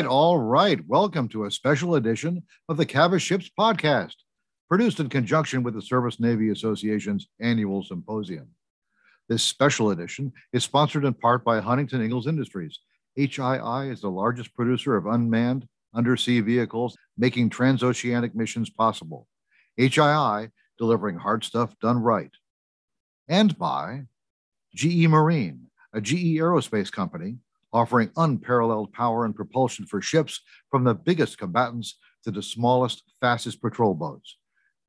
right, all right. Welcome to a special edition of the Cavas Ships podcast, produced in conjunction with the Surface Navy Association's annual symposium. This special edition is sponsored in part by Huntington Ingalls Industries. HII is the largest producer of unmanned undersea vehicles, making transoceanic missions possible. HII delivering hard stuff done right. And by GE Marine, a GE aerospace company offering unparalleled power and propulsion for ships from the biggest combatants to the smallest, fastest patrol boats.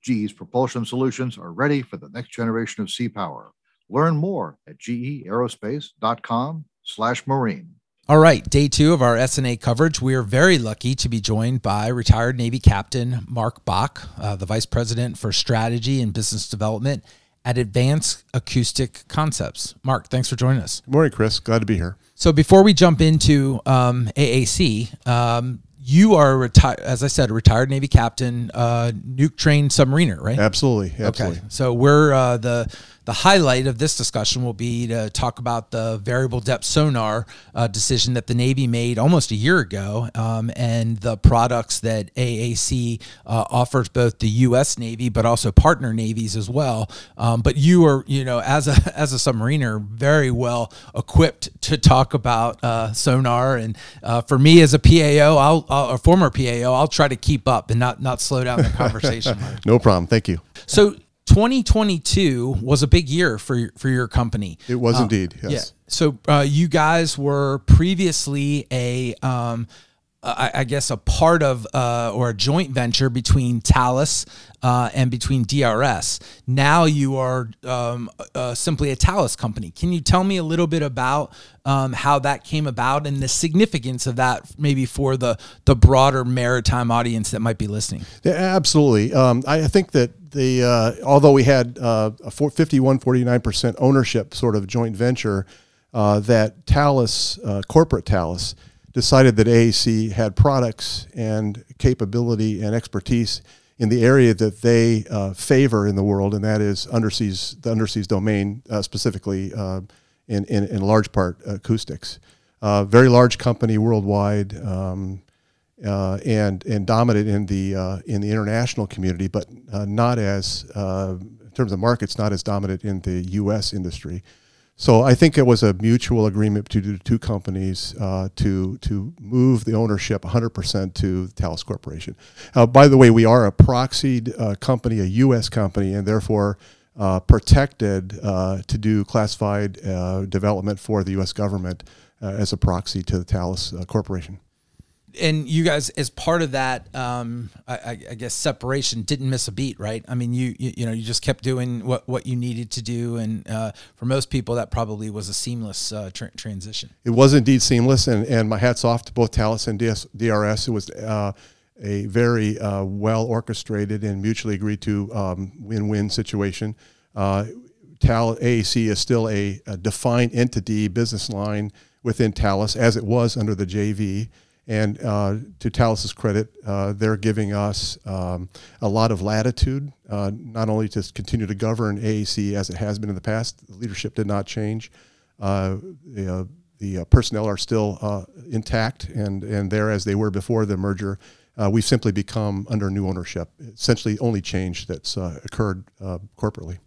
GE's propulsion solutions are ready for the next generation of sea power. Learn more at geaerospace.com slash marine. All right, day two of our SNA coverage. We are very lucky to be joined by retired Navy Captain Mark Bach, uh, the Vice President for Strategy and Business Development at Advanced Acoustic Concepts. Mark, thanks for joining us. Good morning, Chris. Glad to be here. So before we jump into um, AAC, um, you are retired, as I said, a retired Navy captain, uh, nuke trained submariner, right? Absolutely, absolutely. Okay, so we're uh, the the highlight of this discussion will be to talk about the variable depth sonar uh, decision that the Navy made almost a year ago, um, and the products that AAC uh, offers both the U.S. Navy but also partner navies as well. Um, but you are, you know, as a as a submariner, very well equipped to talk about uh, sonar. And uh, for me as a PAO, I'll, I'll a former PAO, I'll try to keep up and not not slow down the conversation. no problem. Thank you. So 2022 was a big year for for your company. It was uh, indeed. Yes. Yeah. So uh, you guys were previously a um, I, I guess a part of uh, or a joint venture between Thales uh, and between DRS. Now you are um, uh, simply a Thales company. Can you tell me a little bit about um, how that came about and the significance of that, maybe for the the broader maritime audience that might be listening? Yeah, absolutely. Um, I think that the uh, although we had uh, a 51, 49 percent ownership sort of joint venture, uh, that Thales, corporate Thales decided that AAC had products and capability and expertise in the area that they uh, favor in the world, and that is underseas, the underseas domain, uh, specifically uh, in, in, in, large part acoustics. Uh, very large company worldwide, um, uh, and and dominant in the uh, in the international community, but not as in terms of markets, not as dominant in the U.S. industry. So I think it was a mutual agreement between the two companies uh, to to move the ownership 100% to Thales Corporation. Uh, by the way, we are a proxied uh, company, a U.S. company, and therefore uh, protected uh, to do classified uh, development for the U.S. government as a proxy to the Thales Corporation and you guys, as part of that, um, I, I, guess separation didn't miss a beat, right? I mean, you, you, you know, you just kept doing what what you needed to do, and uh, for most people, that probably was a seamless uh, tra- transition. It was indeed seamless, and and my hats off to both Thales and DS, DRS. It was. Uh, a very uh, well orchestrated and mutually agreed to um, win-win situation. Uh, Tal AAC is still a, a defined entity, business line within Thales, as it was under the JV. And uh, to Thales's credit, uh, they're giving us um, a lot of latitude, uh, not only to continue to govern AAC as it has been in the past. The leadership did not change. Uh, the, uh, the uh, personnel are still intact and, and there as they were before the merger. we've simply become under new ownership. Essentially, only change that's occurred corporately.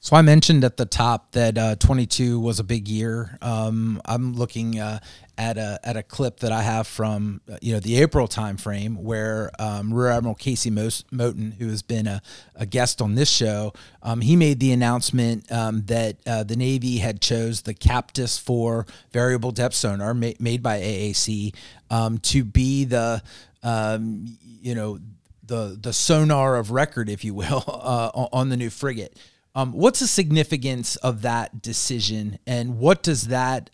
So I mentioned at the top that uh, 22 was a big year. Um, I'm looking uh, at a at a clip that I have from uh, you know the April timeframe where um, Rear Admiral Casey Moton, who has been a, a guest on this show, um, he made the announcement um, that uh, the Navy had chose the CAPTAS 4 variable depth sonar ma- made by AAC um, to be the um, you know the the sonar of record, if you will, uh, on the new frigate. Um, what's the significance of that decision, and what does that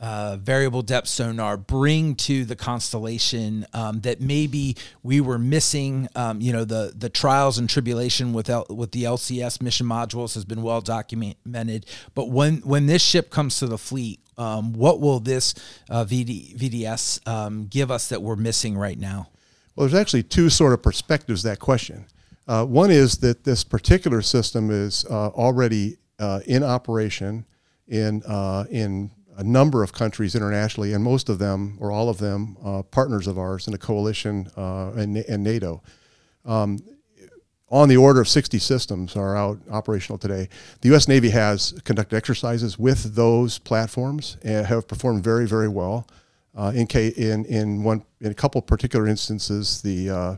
uh, variable depth sonar bring to the constellation um, that maybe we were missing? Um, you know, the the trials and tribulation with L- with the LCS mission modules has been well documented. But when when this ship comes to the fleet, um, what will this uh, VD, VDS um, give us that we're missing right now? Well, there's actually two sort of perspectives that question. Uh, one is that this particular system is uh, already uh, in operation in, uh, in a number of countries internationally, and most of them, or all of them, uh, partners of ours in the coalition uh, and, and, NATO. Um, on the order of 60 systems are out operational today. The U.S. Navy has conducted exercises with those platforms and have performed very, very well. Uh, in, in, in, one, in a couple particular instances, the, uh,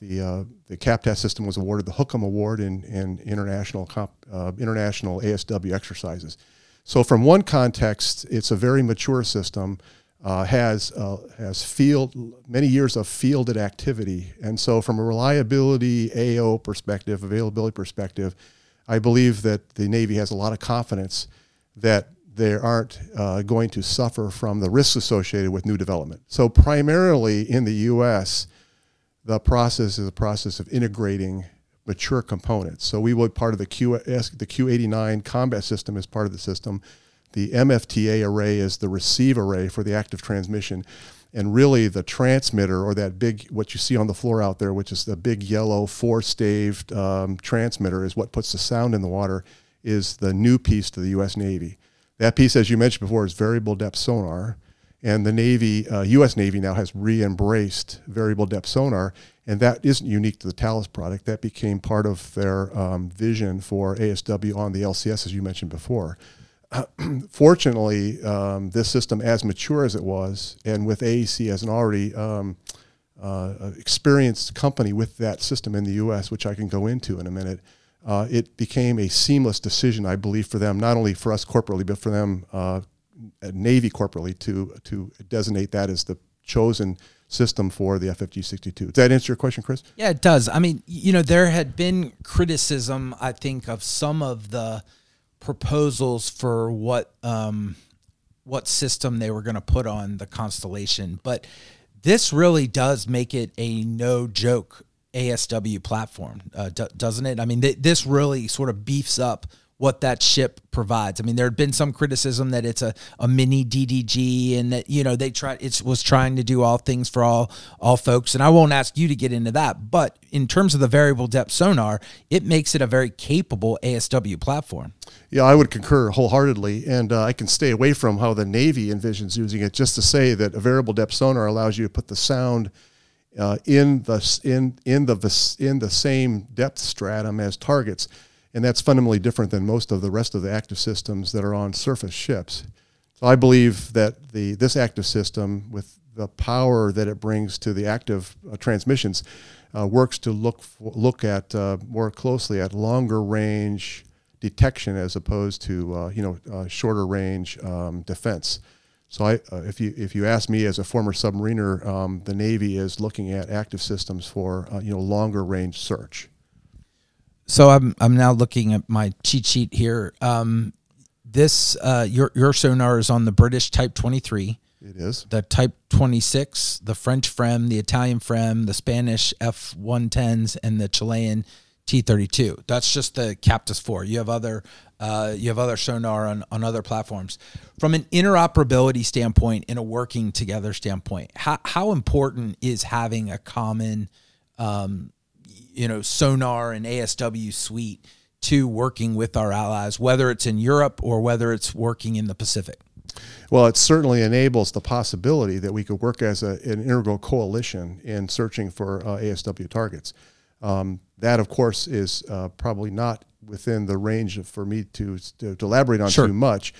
the, uh, the CAPTAS system was awarded the Hookem Award in, in international, comp, uh, international ASW exercises. So, from one context, it's a very mature system uh, has uh, has field many years of fielded activity, and so from a reliability AO perspective, availability perspective, I believe that the Navy has a lot of confidence that they aren't uh, going to suffer from the risks associated with new development. So primarily in the U.S., the process is a process of integrating mature components. So we would part of the QS, the Q89 combat system as part of the system. The MFTA array is the receive array for the active transmission. And really, the transmitter, or that big, what you see on the floor out there, which is the big yellow four staved um, transmitter, is what puts the sound in the water, is the new piece to the U.S. Navy. That piece, as you mentioned before, is variable depth sonar. And the Navy, uh, U.S. Navy now has re embraced variable depth sonar. And that isn't unique to the Thales product. That became part of their um, vision for ASW on the LCS, as you mentioned before. fortunately, um, this system, as mature as it was, and with AAC as an already um, uh, experienced company with that system in the U.S., which I can go into in a minute, uh, it became a seamless decision, I believe, for them, not only for us corporately, but for them, uh, Navy corporately, to to designate that as the chosen system for the FFG 62. Does that answer your question, Chris? Yeah, it does. I mean, you know, there had been criticism, I think, of some of the proposals for what um, what system they were going to put on the constellation, but this really does make it a no joke ASW platform, uh, d- doesn't it? I mean, th- this really sort of beefs up what that ship provides. I mean, there had been some criticism that it's a, a mini DDG and that you know they try it was trying to do all things for all all folks. And I won't ask you to get into that, but in terms of the variable depth sonar, it makes it a very capable ASW platform. Yeah, I would concur wholeheartedly, and uh, I can stay away from how the Navy envisions using it. Just to say that a variable depth sonar allows you to put the sound. Uh, in the in in the in the same depth stratum as targets, and that's fundamentally different than most of the rest of the active systems that are on surface ships. So I believe that the this active system, with the power that it brings to the active uh, transmissions, uh, works to look look at uh, more closely at longer range detection as opposed to uh, you know uh, shorter range um, defense. So I, uh, if you if you ask me as a former submariner, um, the Navy is looking at active systems for you know longer range search. So I'm I'm now looking at my cheat sheet here. Um, this uh, your your sonar is on the British Type 23. It is the Type 26, the French FREMM, the Italian FREMM, the Spanish F110s, and the Chilean T32. That's just the CAPTAS 4. You have other uh, you have other sonar on, on other platforms. From an interoperability standpoint, in a working together standpoint, how how important is having a common um, you know sonar and ASW suite to working with our allies, whether it's in Europe or whether it's working in the Pacific? Well, it certainly enables the possibility that we could work as a, an integral coalition in searching for uh, ASW targets. Um, that, of course, is uh, probably not within the range of, for me to, to, to elaborate on sure. too much.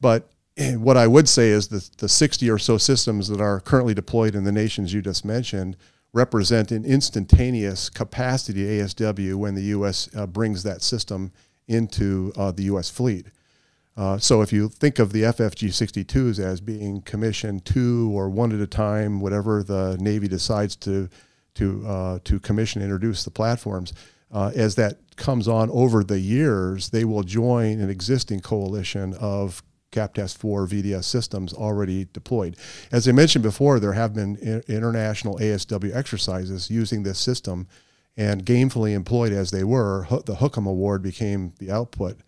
But what I would say is that the 60 or so systems that are currently deployed in the nations you just mentioned represent an instantaneous capacity ASW when the U.S. Uh, brings that system into uh, the U.S. fleet. Uh, so if you think of the FFG 62s as being commissioned two or one at a time, whatever the Navy decides to to uh, to commission and introduce the platforms, uh, as that comes on over the years, they will join an existing coalition of CAPTAS 4 VDS systems already deployed. As I mentioned before, there have been international ASW exercises using this system, and gamefully employed as they were, the Hookem Award became the output.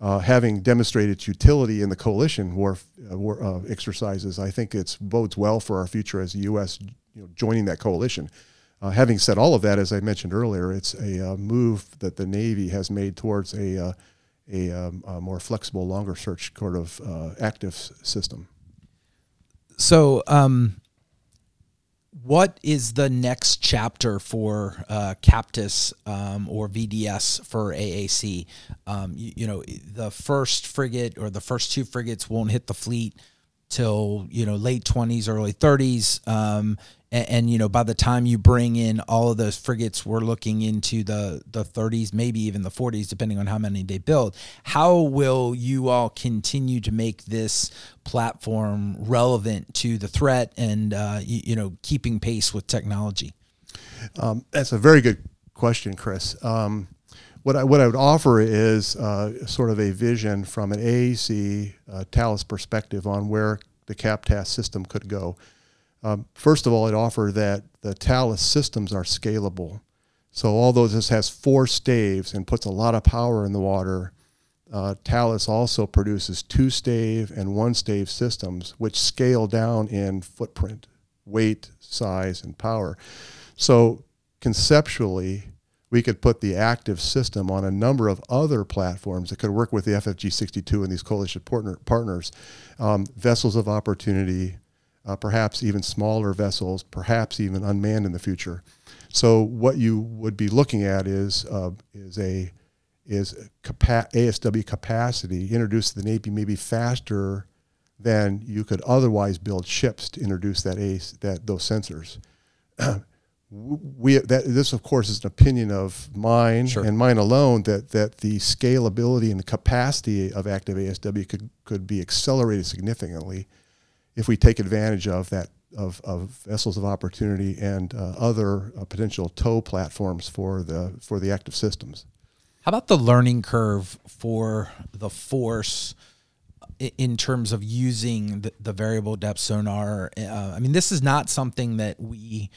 Uh, having demonstrated its utility in the coalition war, uh, war uh, exercises, I think it bodes well for our future as the U.S. You know, joining that coalition. Uh, having said all of that, as I mentioned earlier, it's a uh, move that the Navy has made towards a uh, a, um, a more flexible, longer search sort of uh, active system. So, um, what is the next chapter for uh, CAPTAS um, or VDS for AAC? Um, you, you, know, the first frigate or the first two frigates won't hit the fleet till you know late twenties, early thirties. Um, and, and, you know by the time you bring in all of those frigates we're looking into the the 30s maybe even the 40s depending on how many they build. How will you all continue to make this platform relevant to the threat and uh, you, you, know keeping pace with technology? Um, that's a very good question chris. Um, what I, what I would offer is uh, sort of a vision from an AAC uh, Thales perspective on where the CAPTAS system could go. Um, first of all, it offered that the Thales systems are scalable. So although this has four staves and puts a lot of power in the water, uh, Thales also produces two stave and one stave systems, which scale down in footprint, weight, size, and power. So conceptually, we could put the active system on a number of other platforms that could work with the FFG 62 and these coalition partner, partners, um, vessels of opportunity, uh, perhaps even smaller vessels, perhaps even unmanned in the future. So what you would be looking at is uh, is a is capa- ASW capacity introduced to the Navy maybe faster than you could otherwise build ships to introduce that ACE, that those sensors. we that this of course is an opinion of mine sure. and mine alone that that the scalability and the capacity of active ASW could could be accelerated significantly if we take advantage of that of, of vessels of opportunity and uh, other uh, potential tow platforms for the for the active systems. How about the learning curve for the force in terms of using the, the variable depth sonar? Uh, I mean, this is not something that we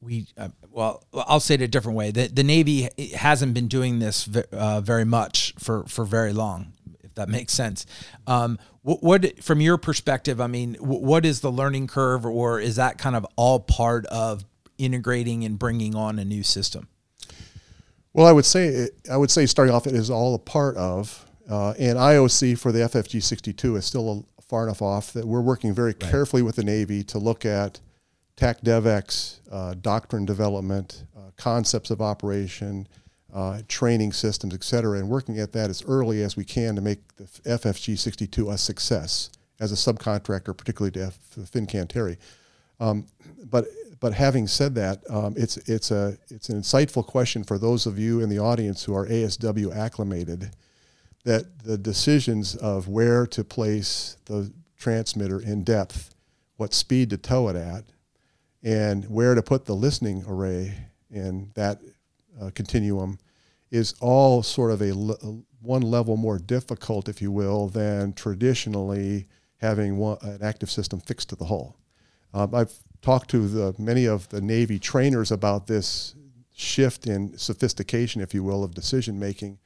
we uh, well i'll say it a different way the, the navy hasn't been doing this uh, very much for for very long if that makes sense um, what, what, from your perspective, I mean, what is the learning curve, or is that kind of all part of integrating and bringing on a new system? Well, I would say I would say starting off, it is all a part of, uh, and IOC for the FFG 62 is still a, far enough off that we're working very right. carefully with the Navy to look at TAC DevEx, uh, doctrine development, uh, concepts of operation, uh, training systems, et cetera, and working at that as early as we can to make the FFG 62 a success as a subcontractor, particularly to F- Fincantieri. Um, but but having said that, um, it's it's a it's an insightful question for those of you in the audience who are ASW acclimated. That the decisions of where to place the transmitter in depth, what speed to tow it at, and where to put the listening array in that uh, continuum is all sort of a, one level more difficult, if you will, than traditionally having one, an active system fixed to the hull. Um, I've talked to the, many of the Navy trainers about this shift in sophistication, if you will, of decision making.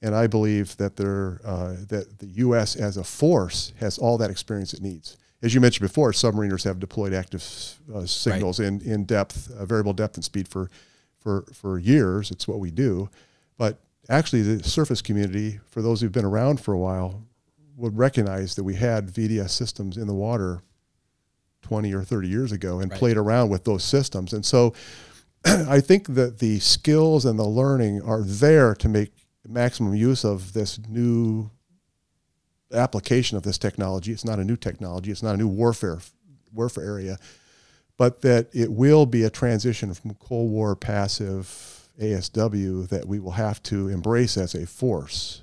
And I believe that, uh, that the U.S. as a force has all that experience it needs. As you mentioned before, submariners have deployed active uh, signals right. in, in depth, uh, variable depth and speed for for, for years. It's what we do. But actually, the surface community, for those who've been around for a while, would recognize that we had VDS systems in the water 20 or 30 years ago and right. played around with those systems. And so I think that the skills and the learning are there to make maximum use of this new application of this technology. It's not a new technology, it's not a new warfare warfare area but that it will be a transition from Cold War passive ASW that we will have to embrace as a force.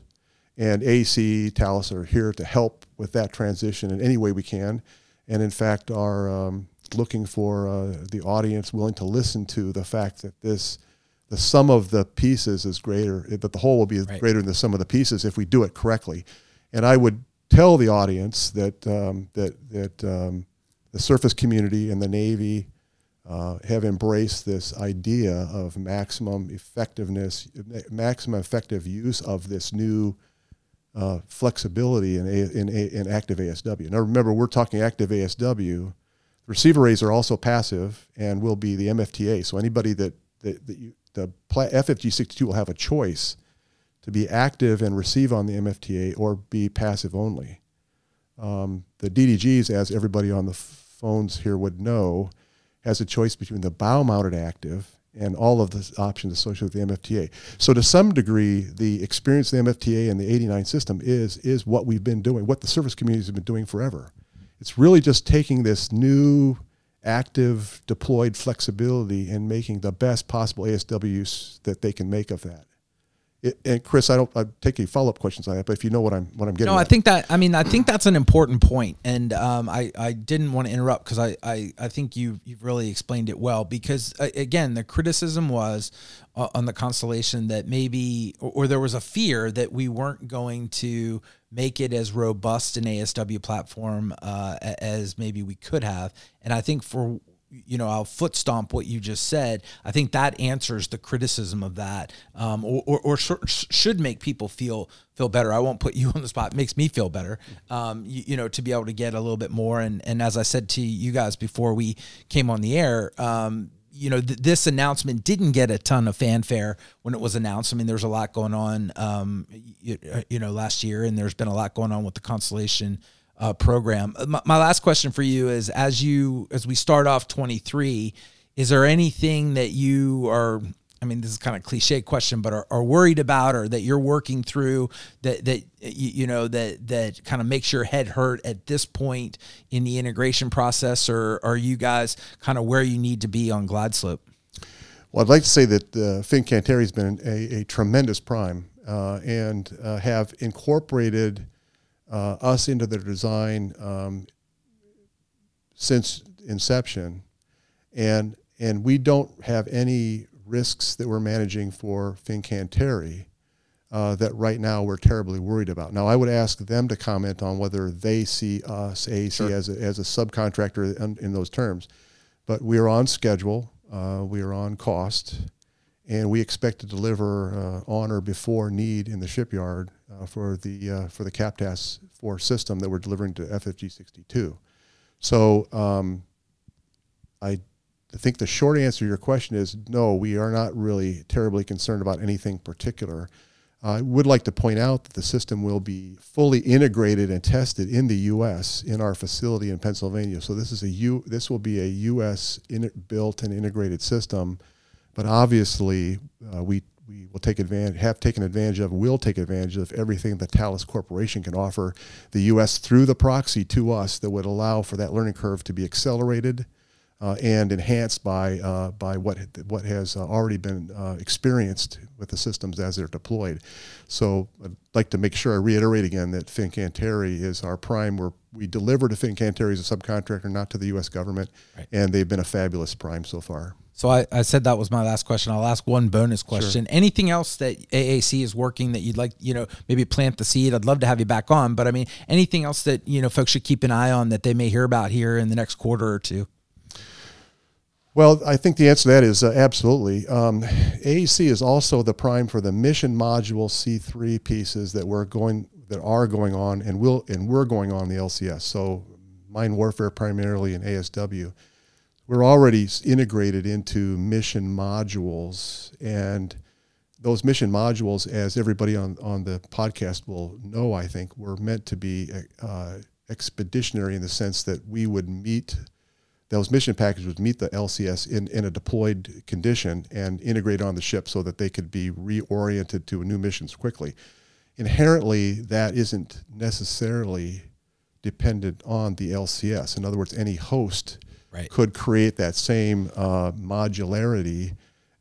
And AC, Thales are here to help with that transition in any way we can. And in fact, are um, looking for uh, the audience willing to listen to the fact that this, the sum of the pieces is greater, that the whole will be right. greater than the sum of the pieces if we do it correctly. And I would tell the audience that, um, that, that um, the surface community and the Navy uh, have embraced this idea of maximum effectiveness, maximum effective use of this new uh, flexibility in, a, in, in active ASW. Now remember, we're talking active ASW. Receiver arrays are also passive and will be the MFTA. So anybody that, that, that you, the FFG62 will have a choice to be active and receive on the MFTA or be passive only. Um, the DDGs, as everybody on the phones here would know, has a choice between the bow mounted active and all of the options associated with the MFTA. So to some degree, the experience of the MFTA and the 89 system is, is what we've been doing, what the service communities have been doing forever. It's really just taking this new active deployed flexibility and making the best possible ASW use that they can make of that. And Chris, I don't I take any follow up questions on that, but if you know what I'm what I'm getting. No, at. I think that I mean I think that's an important point, and um, I I didn't want to interrupt because I, I I think you you've really explained it well because uh, again the criticism was uh, on the constellation that maybe or, or there was a fear that we weren't going to make it as robust an ASW platform uh, as maybe we could have, and I think for you know, I'll foot stomp what you just said. I think that answers the criticism of that, um, or, or, or sh- should make people feel feel better. I won't put you on the spot; it makes me feel better. Um, you, you, know, to be able to get a little bit more. And and as I said to you guys before we came on the air, um, you know, th- this announcement didn't get a ton of fanfare when it was announced. I mean, there's a lot going on, um, you, you know, last year, and there's been a lot going on with the Constellation uh, program. Uh, my, my, last question for you is: as you as we start off 23, is there anything that you are? I mean, this is kind of cliche question, but are, are worried about, or that you're working through that that you, you know that that kind of makes your head hurt at this point in the integration process, or are you guys kind of where you need to be on glide slope? Well, I'd like to say that uh, Fincantieri has been a, a tremendous prime uh, and uh, have incorporated uh, us into their design um, since inception, and and we don't have any risks that we're managing for Fincantieri uh, that right now we're terribly worried about. Now, I would ask them to comment on whether they see us AAC sure. as a, as a subcontractor in, in, those terms, but we are on schedule. Uh, we are on cost and we expect to deliver uh, on or before need in the shipyard uh, for the uh, for the CAPTAS 4 system that we're delivering to FFG 62. So um, I think the short answer to your question is no, we are not really terribly concerned about anything particular. I would like to point out that the system will be fully integrated and tested in the U.S. in our facility in Pennsylvania. So this is a U. This will be a U.S. In, built and integrated system but obviously, uh, we we will take advantage, have taken advantage of, will take advantage of everything that Thales Corporation can offer the U.S. through the proxy to us that would allow for that learning curve to be accelerated uh, and enhanced by uh, by what what has uh, already been uh, experienced with the systems as they're deployed. So I'd like to make sure I reiterate again that Fincantieri is our prime. Where we deliver to Fincantieri as a subcontractor, not to the U.S. government, right. and they've been a fabulous prime so far. So I, I said that was my last question. I'll ask one bonus question. Sure. Anything else that AAC is working that you'd like, you know, maybe plant the seed? I'd love to have you back on, but I mean, anything else that, you know, folks should keep an eye on that they may hear about here in the next quarter or two? Well, I think the answer to that is uh, absolutely. Um, AAC is also the prime for the mission module C3 pieces that we're going that are going on and will and we're going on the LCS. So mine warfare primarily in ASW we're already integrated into mission modules and those mission modules as everybody on, on the podcast will know i think were meant to be uh, expeditionary in the sense that we would meet those mission packages would meet the lcs in, in a deployed condition and integrate on the ship so that they could be reoriented to new missions quickly inherently that isn't necessarily dependent on the lcs in other words any host right. could create that same uh, modularity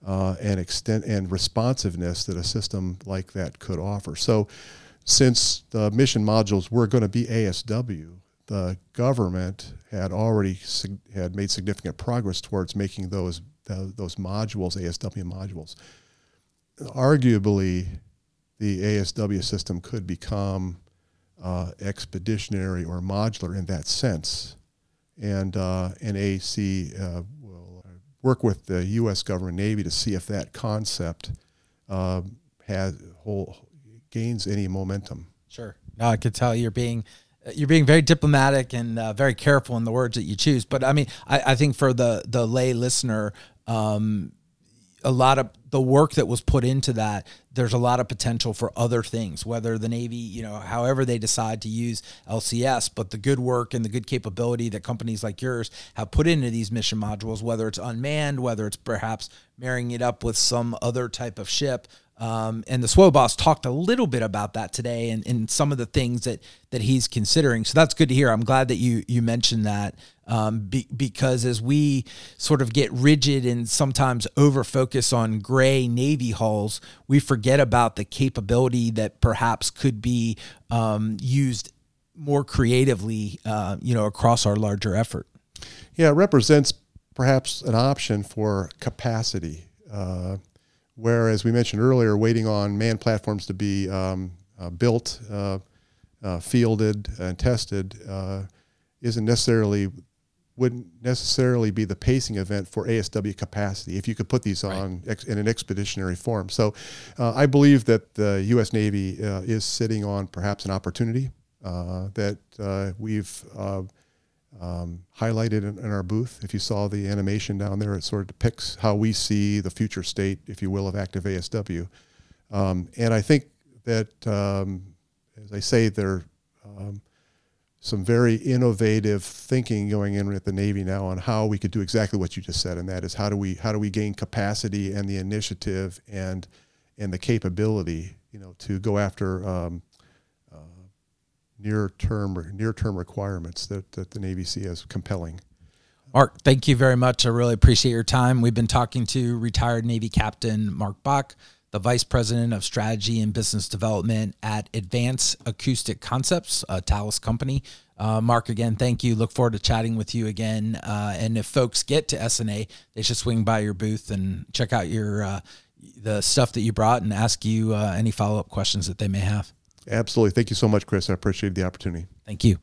uh, and extent and responsiveness that a system like that could offer. So, since the mission modules were going to be ASW, the government had already had made significant progress towards making those those modules ASW modules. Arguably, the ASW system could become uh, expeditionary or modular in that sense and uh, NAC uh, will work with the U.S. government Navy to see if that concept uh, has whole gains any momentum. Sure. No, I could tell you're being you're being very diplomatic and uh, very careful in the words that you choose. But I mean, I, I think for the the lay listener, um, a lot of the work that was put into that, there's a lot of potential for other things, whether the Navy, you know, however they decide to use LCS, but the good work and the good capability that companies like yours have put into these mission modules, whether it's unmanned, whether it's perhaps marrying it up with some other type of ship. Um, and the SWO boss talked a little bit about that today and, and some of the things that that he's considering. So that's good to hear. I'm glad that you you mentioned that um, be, because as we sort of get rigid and sometimes over focus on gray Navy hulls, we forget about the capability that perhaps could be um, used more creatively, uh, you know, across our larger effort. Yeah, it represents perhaps an option for capacity. Uh, where, as we mentioned earlier, waiting on manned platforms to be um, uh, built, uh, uh, fielded, and tested uh, isn't necessarily wouldn't necessarily be the pacing event for ASW capacity if you could put these on ex, in an expeditionary form. So uh, I believe that the U.S. Navy uh, is sitting on perhaps an opportunity uh, that uh, we've uh, um, highlighted in, in, our booth. If you saw the animation down there, it sort of depicts how we see the future state, if you will, of active ASW. Um, and I think that, um, as I say, there um, some very innovative thinking going in at the Navy now on how we could do exactly what you just said, and that is how do we how do we gain capacity and the initiative and and the capability, you know, to go after um, near term near term requirements that, that the Navy sees as compelling. Mark, thank you very much. I really appreciate your time. We've been talking to retired Navy Captain Mark Bach the Vice President of Strategy and Business Development at Advanced Acoustic Concepts, a Thales company. Uh, Mark, again, thank you. Look forward to chatting with you again. Uh, and if folks get to SNA, they should swing by your booth and check out your uh, the stuff that you brought and ask you uh, any follow up questions that they may have. Absolutely. Thank you so much, Chris. I appreciate the opportunity. Thank you.